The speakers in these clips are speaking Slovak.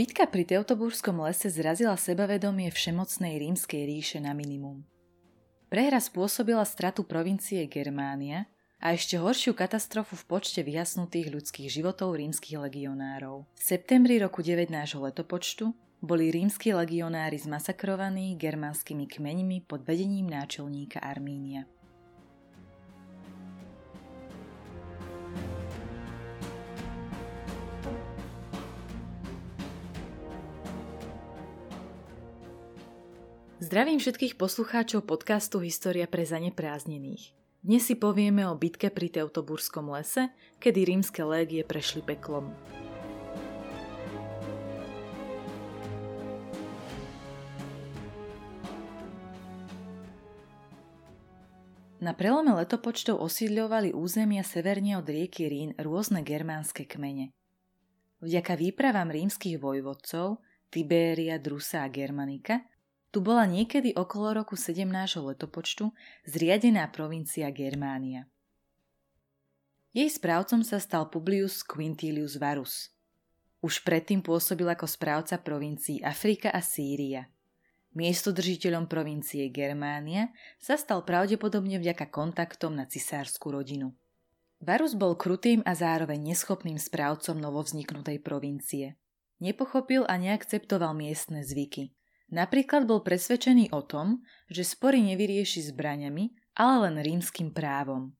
Bitka pri Teutoburskom lese zrazila sebavedomie všemocnej rímskej ríše na minimum. Prehra spôsobila stratu provincie Germánia a ešte horšiu katastrofu v počte vyhasnutých ľudských životov rímskych legionárov. V septembri roku 9 nášho letopočtu boli rímsky legionári zmasakrovaní germánskymi kmeňmi pod vedením náčelníka Armínia. Zdravím všetkých poslucháčov podcastu História pre zaneprázdnených. Dnes si povieme o bitke pri Teutoburskom lese, kedy rímske légie prešli peklom. Na prelome letopočtov osídľovali územia severne od rieky Rín rôzne germánske kmene. Vďaka výpravám rímskych vojvodcov Tibéria, Drusa a Germanika tu bola niekedy okolo roku 17. letopočtu zriadená provincia Germánia. Jej správcom sa stal Publius Quintilius Varus. Už predtým pôsobil ako správca provincií Afrika a Sýria. Miestodržiteľom provincie Germánia sa stal pravdepodobne vďaka kontaktom na cisársku rodinu. Varus bol krutým a zároveň neschopným správcom novovzniknutej provincie. Nepochopil a neakceptoval miestne zvyky. Napríklad bol presvedčený o tom, že spory nevyrieši zbraňami, ale len rímským právom.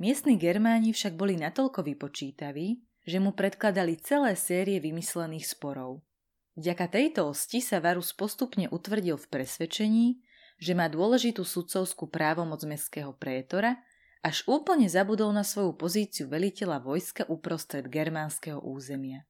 Miestni Germáni však boli natoľko vypočítaví, že mu predkladali celé série vymyslených sporov. Vďaka tejto osti sa Varus postupne utvrdil v presvedčení, že má dôležitú sudcovskú právomoc mestského prétora, až úplne zabudol na svoju pozíciu veliteľa vojska uprostred germánskeho územia.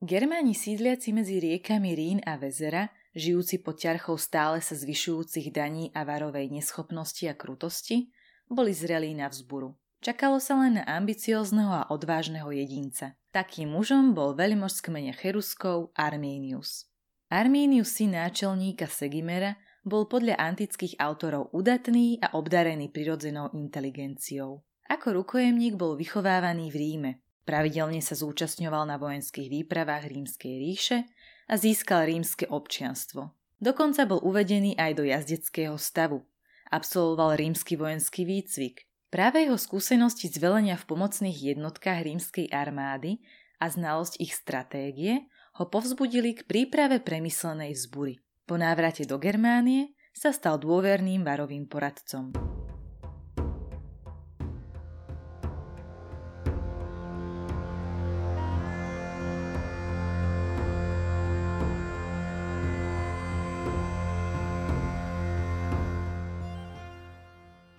Germáni sídliaci medzi riekami Rín a Vezera žijúci pod ťarchou stále sa zvyšujúcich daní a varovej neschopnosti a krutosti, boli zrelí na vzburu. Čakalo sa len na ambiciózneho a odvážneho jedinca. Takým mužom bol veľmož z kmene Cheruskov Arminius. Arminius, syn náčelníka Segimera, bol podľa antických autorov udatný a obdarený prirodzenou inteligenciou. Ako rukojemník bol vychovávaný v Ríme. Pravidelne sa zúčastňoval na vojenských výpravách rímskej ríše a získal rímske občianstvo. Dokonca bol uvedený aj do jazdeckého stavu. Absolvoval rímsky vojenský výcvik. Práve jeho skúsenosti z velenia v pomocných jednotkách rímskej armády a znalosť ich stratégie ho povzbudili k príprave premyslenej vzbury. Po návrate do Germánie sa stal dôverným varovým poradcom.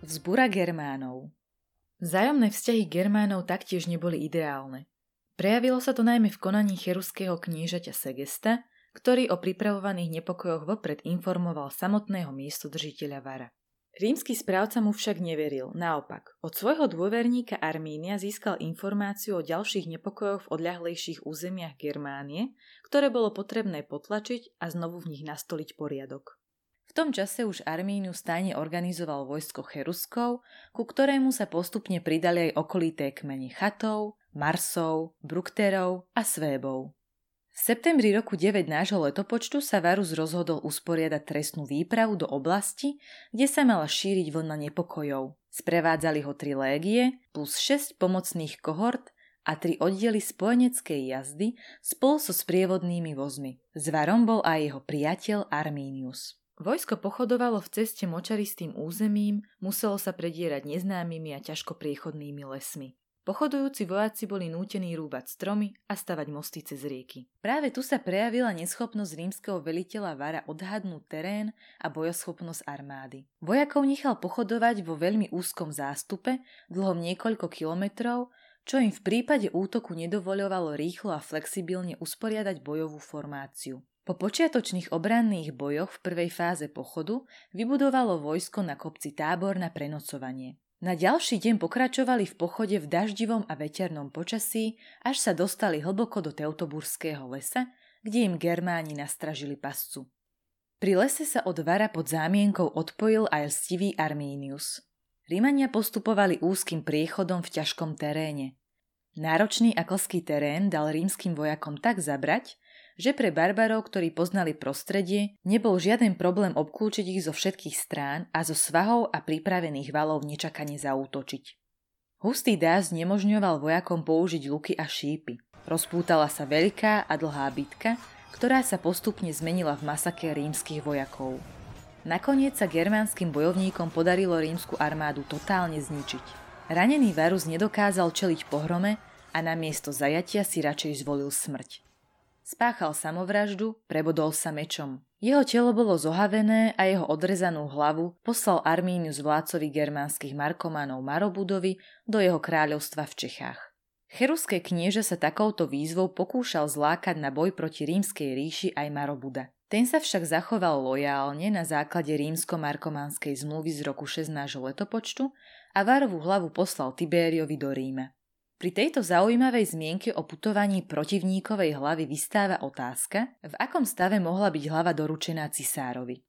Vzbura Germánov Vzájomné vzťahy Germánov taktiež neboli ideálne. Prejavilo sa to najmä v konaní cheruského knížaťa Segesta, ktorý o pripravovaných nepokojoch vopred informoval samotného miestodržiteľa Vara. Rímsky správca mu však neveril, naopak. Od svojho dôverníka Armínia získal informáciu o ďalších nepokojoch v odľahlejších územiach Germánie, ktoré bolo potrebné potlačiť a znovu v nich nastoliť poriadok. V tom čase už Armíniu stajne organizoval vojsko Cheruskov, ku ktorému sa postupne pridali aj okolité kmene Chatov, Marsov, Bruktérov a Svébov. V septembri roku 9 nášho letopočtu sa Varus rozhodol usporiadať trestnú výpravu do oblasti, kde sa mala šíriť vlna nepokojov. Sprevádzali ho tri légie plus 6 pomocných kohort a tri oddiely spojeneckej jazdy spolu so sprievodnými vozmi. Zvarom bol aj jeho priateľ Arminius. Vojsko pochodovalo v ceste močaristým územím, muselo sa predierať neznámymi a ťažko priechodnými lesmi. Pochodujúci vojaci boli nútení rúbať stromy a stavať mosty cez rieky. Práve tu sa prejavila neschopnosť rímskeho veliteľa Vara odhadnúť terén a bojoschopnosť armády. Vojakov nechal pochodovať vo veľmi úzkom zástupe, dlhom niekoľko kilometrov, čo im v prípade útoku nedovoľovalo rýchlo a flexibilne usporiadať bojovú formáciu. Po počiatočných obranných bojoch v prvej fáze pochodu vybudovalo vojsko na kopci tábor na prenocovanie. Na ďalší deň pokračovali v pochode v daždivom a veternom počasí, až sa dostali hlboko do Teutoburského lesa, kde im Germáni nastražili pascu. Pri lese sa od Vara pod zámienkou odpojil aj lstivý Arminius. Rímania postupovali úzkým priechodom v ťažkom teréne. Náročný a klský terén dal rímskym vojakom tak zabrať, že pre barbarov, ktorí poznali prostredie, nebol žiaden problém obklúčiť ich zo všetkých strán a zo svahov a pripravených valov nečakane zaútočiť. Hustý dáz nemožňoval vojakom použiť luky a šípy. Rozpútala sa veľká a dlhá bitka, ktorá sa postupne zmenila v masake rímskych vojakov. Nakoniec sa germánskym bojovníkom podarilo rímsku armádu totálne zničiť. Ranený Varus nedokázal čeliť pohrome a namiesto zajatia si radšej zvolil smrť. Spáchal samovraždu, prebodol sa mečom. Jeho telo bolo zohavené a jeho odrezanú hlavu poslal Armínius vládcovi germánskych markománov Marobudovi do jeho kráľovstva v Čechách. Cheruské knieže sa takouto výzvou pokúšal zlákať na boj proti rímskej ríši aj Marobuda. Ten sa však zachoval lojálne na základe rímsko-markománskej zmluvy z roku 6 nášho letopočtu a Varovú hlavu poslal Tibériovi do Ríma. Pri tejto zaujímavej zmienke o putovaní protivníkovej hlavy vystáva otázka, v akom stave mohla byť hlava doručená cisárovi.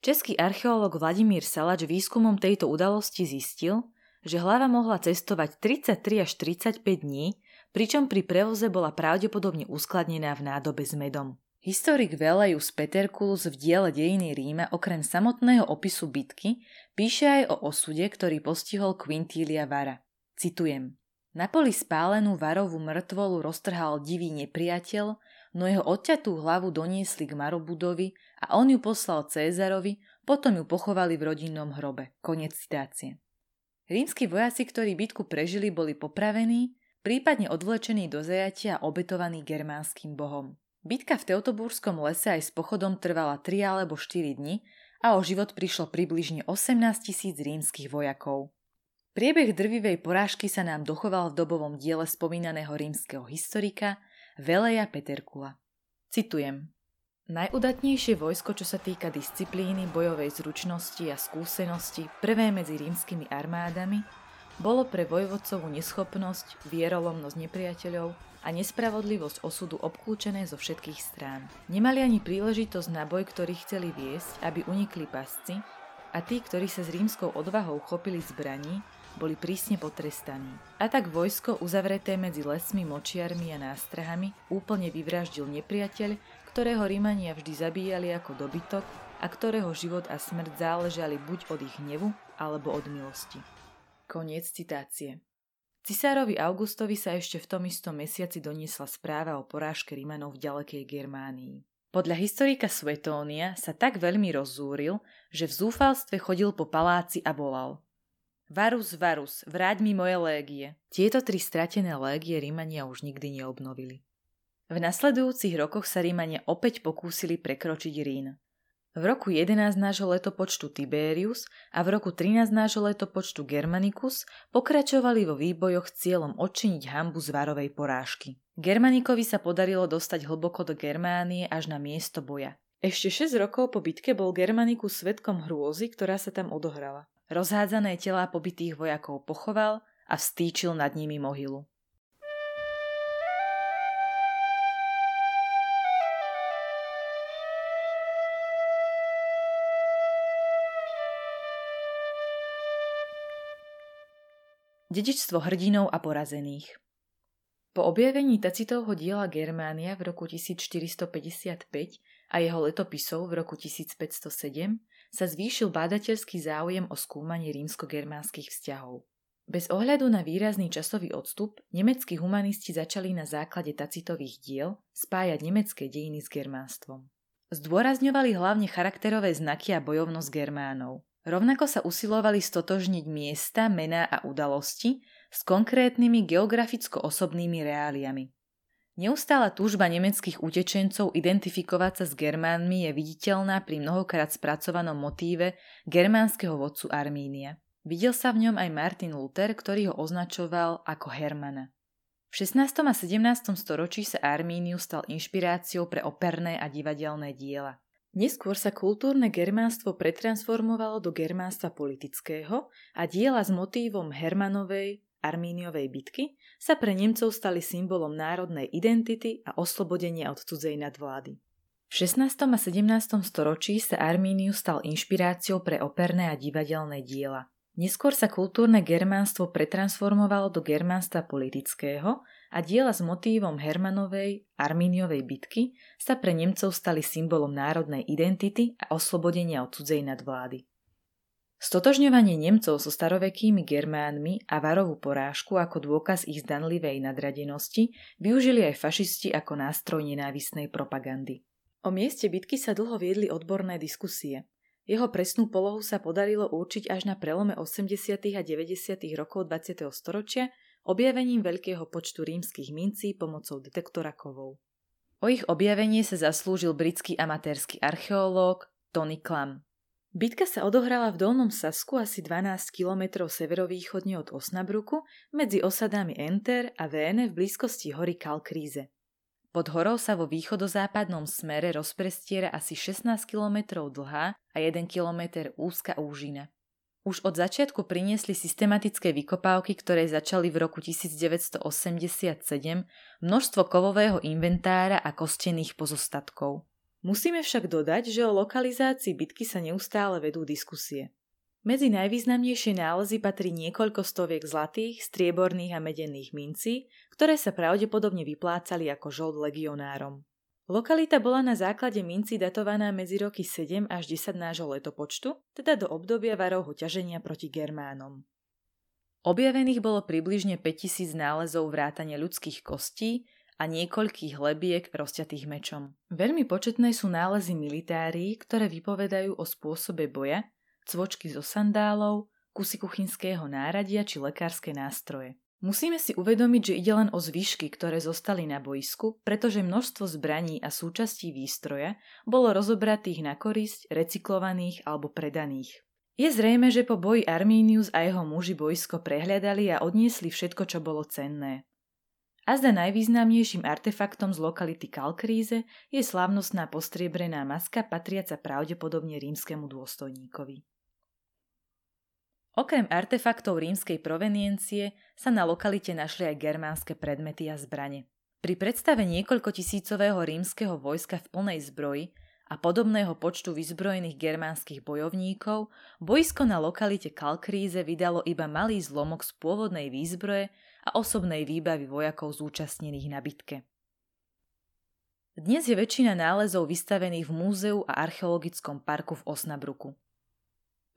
Český archeológ Vladimír Salač výskumom tejto udalosti zistil, že hlava mohla cestovať 33 až 35 dní, pričom pri prevoze bola pravdepodobne uskladnená v nádobe s medom. Historik Velejus Peterkulus v diele Dejiny Ríma okrem samotného opisu bitky píše aj o osude, ktorý postihol Quintilia Vara. Citujem. Na poli spálenú varovú mŕtvolu roztrhal divý nepriateľ, no jeho odťatú hlavu doniesli k Marobudovi a on ju poslal Cézarovi, potom ju pochovali v rodinnom hrobe. Konec citácie. Rímsky vojaci, ktorí bitku prežili, boli popravení, prípadne odvlečení do zajatia a obetovaní germánskym bohom. Bitka v Teutoburskom lese aj s pochodom trvala 3 alebo 4 dni a o život prišlo približne 18 tisíc rímskych vojakov. Priebeh drvivej porážky sa nám dochoval v dobovom diele spomínaného rímskeho historika Veleja Peterkula. Citujem. Najudatnejšie vojsko, čo sa týka disciplíny, bojovej zručnosti a skúsenosti, prvé medzi rímskymi armádami, bolo pre vojvodcovú neschopnosť, vierolomnosť nepriateľov a nespravodlivosť osudu obklúčené zo všetkých strán. Nemali ani príležitosť na boj, ktorý chceli viesť, aby unikli pasci, a tí, ktorí sa s rímskou odvahou chopili zbraní, boli prísne potrestaní. A tak vojsko, uzavreté medzi lesmi, močiarmi a nástrahami, úplne vyvraždil nepriateľ, ktorého Rímania vždy zabíjali ako dobytok a ktorého život a smrť záležali buď od ich hnevu, alebo od milosti. Koniec citácie. Cisárovi Augustovi sa ešte v tom istom mesiaci doniesla správa o porážke Rímanov v ďalekej Germánii. Podľa historika Svetónia sa tak veľmi rozzúril, že v zúfalstve chodil po paláci a volal Varus, Varus, vráť mi moje légie. Tieto tri stratené légie Rímania už nikdy neobnovili. V nasledujúcich rokoch sa Rímania opäť pokúsili prekročiť Rín. V roku 11 nášho letopočtu Tiberius a v roku 13 nášho letopočtu Germanicus pokračovali vo výbojoch cieľom odčiniť hambu z varovej porážky. Germanikovi sa podarilo dostať hlboko do Germánie až na miesto boja. Ešte 6 rokov po bitke bol Germanicus svetkom hrôzy, ktorá sa tam odohrala. Rozhádzané telá pobytých vojakov pochoval a vstýčil nad nimi mohylu. Dedičstvo hrdinov a porazených Po objavení Tacitovho diela Germánia v roku 1455 a jeho letopisov v roku 1507 sa zvýšil bádateľský záujem o skúmanie rímsko-germánskych vzťahov. Bez ohľadu na výrazný časový odstup, nemeckí humanisti začali na základe tacitových diel spájať nemecké dejiny s germánstvom. Zdôrazňovali hlavne charakterové znaky a bojovnosť Germánov. Rovnako sa usilovali stotožniť miesta, mená a udalosti s konkrétnymi geograficko-osobnými reáliami. Neustála túžba nemeckých utečencov identifikovať sa s Germánmi je viditeľná pri mnohokrát spracovanom motíve germánskeho vodcu Armínia. Videl sa v ňom aj Martin Luther, ktorý ho označoval ako Hermana. V 16. a 17. storočí sa Armínius stal inšpiráciou pre operné a divadelné diela. Neskôr sa kultúrne germánstvo pretransformovalo do germánstva politického a diela s motívom Hermanovej, Armíniovej bitky sa pre Nemcov stali symbolom národnej identity a oslobodenia od cudzej nadvlády. V 16. a 17. storočí sa Armínius stal inšpiráciou pre operné a divadelné diela. Neskôr sa kultúrne germánstvo pretransformovalo do germánstva politického a diela s motívom Hermanovej, Armíniovej bitky sa pre Nemcov stali symbolom národnej identity a oslobodenia od cudzej nadvlády. Stotožňovanie Nemcov so starovekými Germánmi a varovú porážku ako dôkaz ich zdanlivej nadradenosti využili aj fašisti ako nástroj nenávisnej propagandy. O mieste bitky sa dlho viedli odborné diskusie – jeho presnú polohu sa podarilo určiť až na prelome 80. a 90. rokov 20. storočia objavením veľkého počtu rímskych mincí pomocou detektora kovov. O ich objavenie sa zaslúžil britský amatérsky archeológ Tony Klam. Bitka sa odohrala v Dolnom Sasku asi 12 km severovýchodne od Osnabruku medzi osadami Enter a Véne v blízkosti hory Kalkríze. Pod horou sa vo východozápadnom smere rozprestiera asi 16 km dlhá a 1 km úzka úžina. Už od začiatku priniesli systematické vykopávky, ktoré začali v roku 1987 množstvo kovového inventára a kostených pozostatkov. Musíme však dodať, že o lokalizácii bitky sa neustále vedú diskusie. Medzi najvýznamnejšie nálezy patrí niekoľko stoviek zlatých, strieborných a medených mincí, ktoré sa pravdepodobne vyplácali ako žold legionárom. Lokalita bola na základe minci datovaná medzi roky 7 až 10 nášho letopočtu, teda do obdobia varovho ťaženia proti Germánom. Objavených bolo približne 5000 nálezov vrátane ľudských kostí a niekoľkých hlebiek rozťatých mečom. Veľmi početné sú nálezy militárií, ktoré vypovedajú o spôsobe boja, cvočky zo sandálov, kusy kuchynského náradia či lekárske nástroje. Musíme si uvedomiť, že ide len o zvyšky, ktoré zostali na boisku, pretože množstvo zbraní a súčastí výstroja bolo rozobratých na korisť, recyklovaných alebo predaných. Je zrejme, že po boji Arminius a jeho muži boisko prehľadali a odniesli všetko, čo bolo cenné. A zda najvýznamnejším artefaktom z lokality Kalkríze je slávnostná postriebrená maska patriaca pravdepodobne rímskemu dôstojníkovi. Okrem artefaktov rímskej proveniencie sa na lokalite našli aj germánske predmety a zbrane. Pri predstave niekoľko tisícového rímskeho vojska v plnej zbroji a podobného počtu vyzbrojených germánskych bojovníkov, boisko na lokalite Kalkríze vydalo iba malý zlomok z pôvodnej výzbroje a osobnej výbavy vojakov zúčastnených na bitke. Dnes je väčšina nálezov vystavených v múzeu a archeologickom parku v Osnabruku.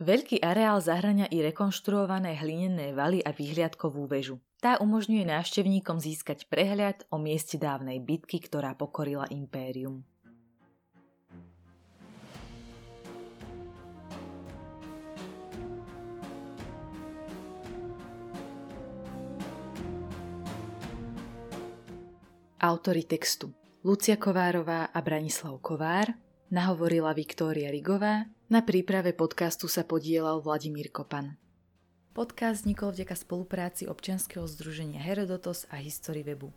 Veľký areál zahrania i rekonštruované hlinené valy a vyhliadkovú väžu. Tá umožňuje návštevníkom získať prehľad o mieste dávnej bitky, ktorá pokorila impérium. Autory textu Lucia Kovárová a Branislav Kovár, nahovorila Viktória Rigová, na príprave podcastu sa podielal Vladimír Kopan. Podcast vznikol vďaka spolupráci občianskeho združenia Herodotos a History Webu.